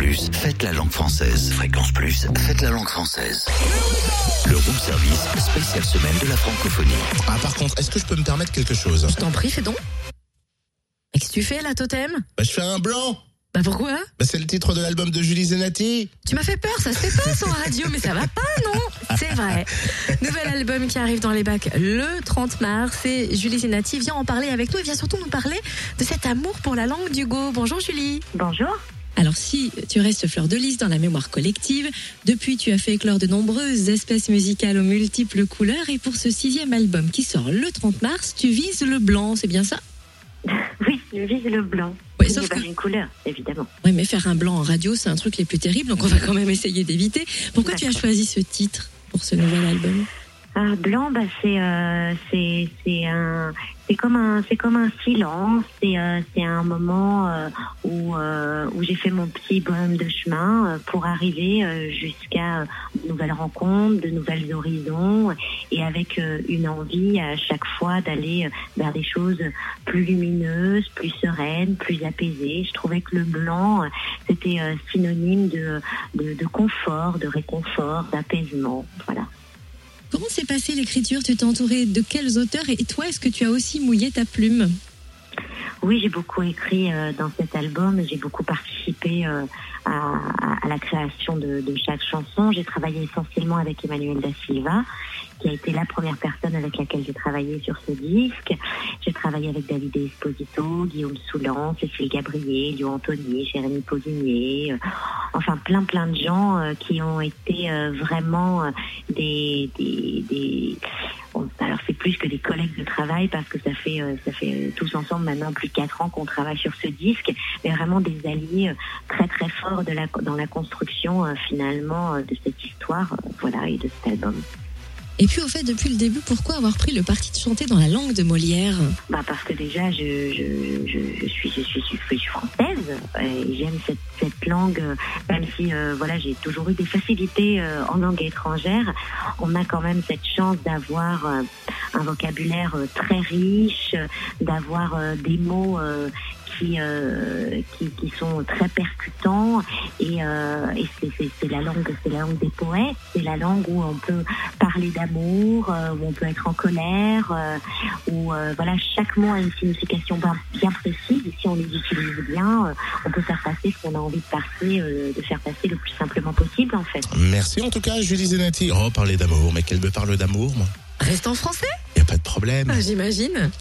Plus, faites la langue française. Fréquence Plus, faites la langue française. Le room service, spéciale semaine de la francophonie. Ah, par contre, est-ce que je peux me permettre quelque chose? Je t'en prie, fais donc. Qu'est-ce que tu fais là, Totem? Bah, Je fais un blanc. Bah pourquoi? Bah, C'est le titre de l'album de Julie Zenati. Tu m'as fait peur, ça se fait pas sans radio, mais ça va pas, non? C'est vrai. Nouvel album qui arrive dans les bacs le 30 mars. Et Julie Zenati vient en parler avec nous et vient surtout nous parler de cet amour pour la langue du go. Bonjour Julie. Bonjour. Alors si tu restes fleur de lys dans la mémoire collective, depuis tu as fait éclore de nombreuses espèces musicales aux multiples couleurs et pour ce sixième album qui sort le 30 mars, tu vises le blanc, c'est bien ça? Oui, je vise le blanc. Ouais, sauf que- une couleur, évidemment. Oui, mais faire un blanc en radio, c'est un truc les plus terribles, donc on va quand même essayer d'éviter. Pourquoi tu as choisi ce titre pour ce nouvel album? Blanc, bah, c'est euh, c'est comme un silence. C'est euh, un moment euh, où j'ai fait mon petit bonhomme de chemin pour arriver jusqu'à de nouvelles rencontres, de nouvelles horizons, et avec une envie à chaque fois d'aller vers des choses plus lumineuses, plus sereines, plus apaisées. Je trouvais que le blanc c'était synonyme de, de de confort, de réconfort, d'apaisement. Voilà. Comment s'est passée l'écriture? Tu t'es entouré de quels auteurs? Et toi, est-ce que tu as aussi mouillé ta plume? Oui, j'ai beaucoup écrit euh, dans cet album. J'ai beaucoup participé euh, à, à- la création de, de chaque chanson. J'ai travaillé essentiellement avec Emmanuel da Silva, qui a été la première personne avec laquelle j'ai travaillé sur ce disque. J'ai travaillé avec David Esposito, Guillaume Soulan, Cécile Gabriel, Lio Antoni, Jérémy Posinier, euh, enfin plein plein de gens euh, qui ont été euh, vraiment euh, des, des, des alors c'est plus que des collègues de travail parce que ça fait euh, euh, tous ensemble maintenant plus de quatre ans qu'on travaille sur ce disque, mais vraiment des alliés euh, très très forts dans la construction finalement de cette histoire, voilà, et de cet album. Et puis, au fait, depuis le début, pourquoi avoir pris le parti de chanter dans la langue de Molière Bah parce que déjà je, je, je, suis je suis, je suis française euh, et j'aime cette, cette langue euh, même si euh, voilà j'ai toujours eu des facilités en langue étrangère. On a quand même cette chance d'avoir un vocabulaire très riche d'avoir des mots qui, euh, qui qui sont très percutants et, euh, et c'est- la langue c'est la langue des poètes c'est la langue où on peut parler d'amour euh, où on peut être en colère où euh, voilà chaque mot a une signification bien, bien précise et si on les utilise bien, on peut faire passer ce qu'on a envie de passer, euh, de faire passer le plus simplement possible en fait. Merci en tout cas, Julie Zenati. Oh, parler d'amour, mais qu'elle me parle d'amour, moi. Reste en français? Y a pas de problème. J'imagine.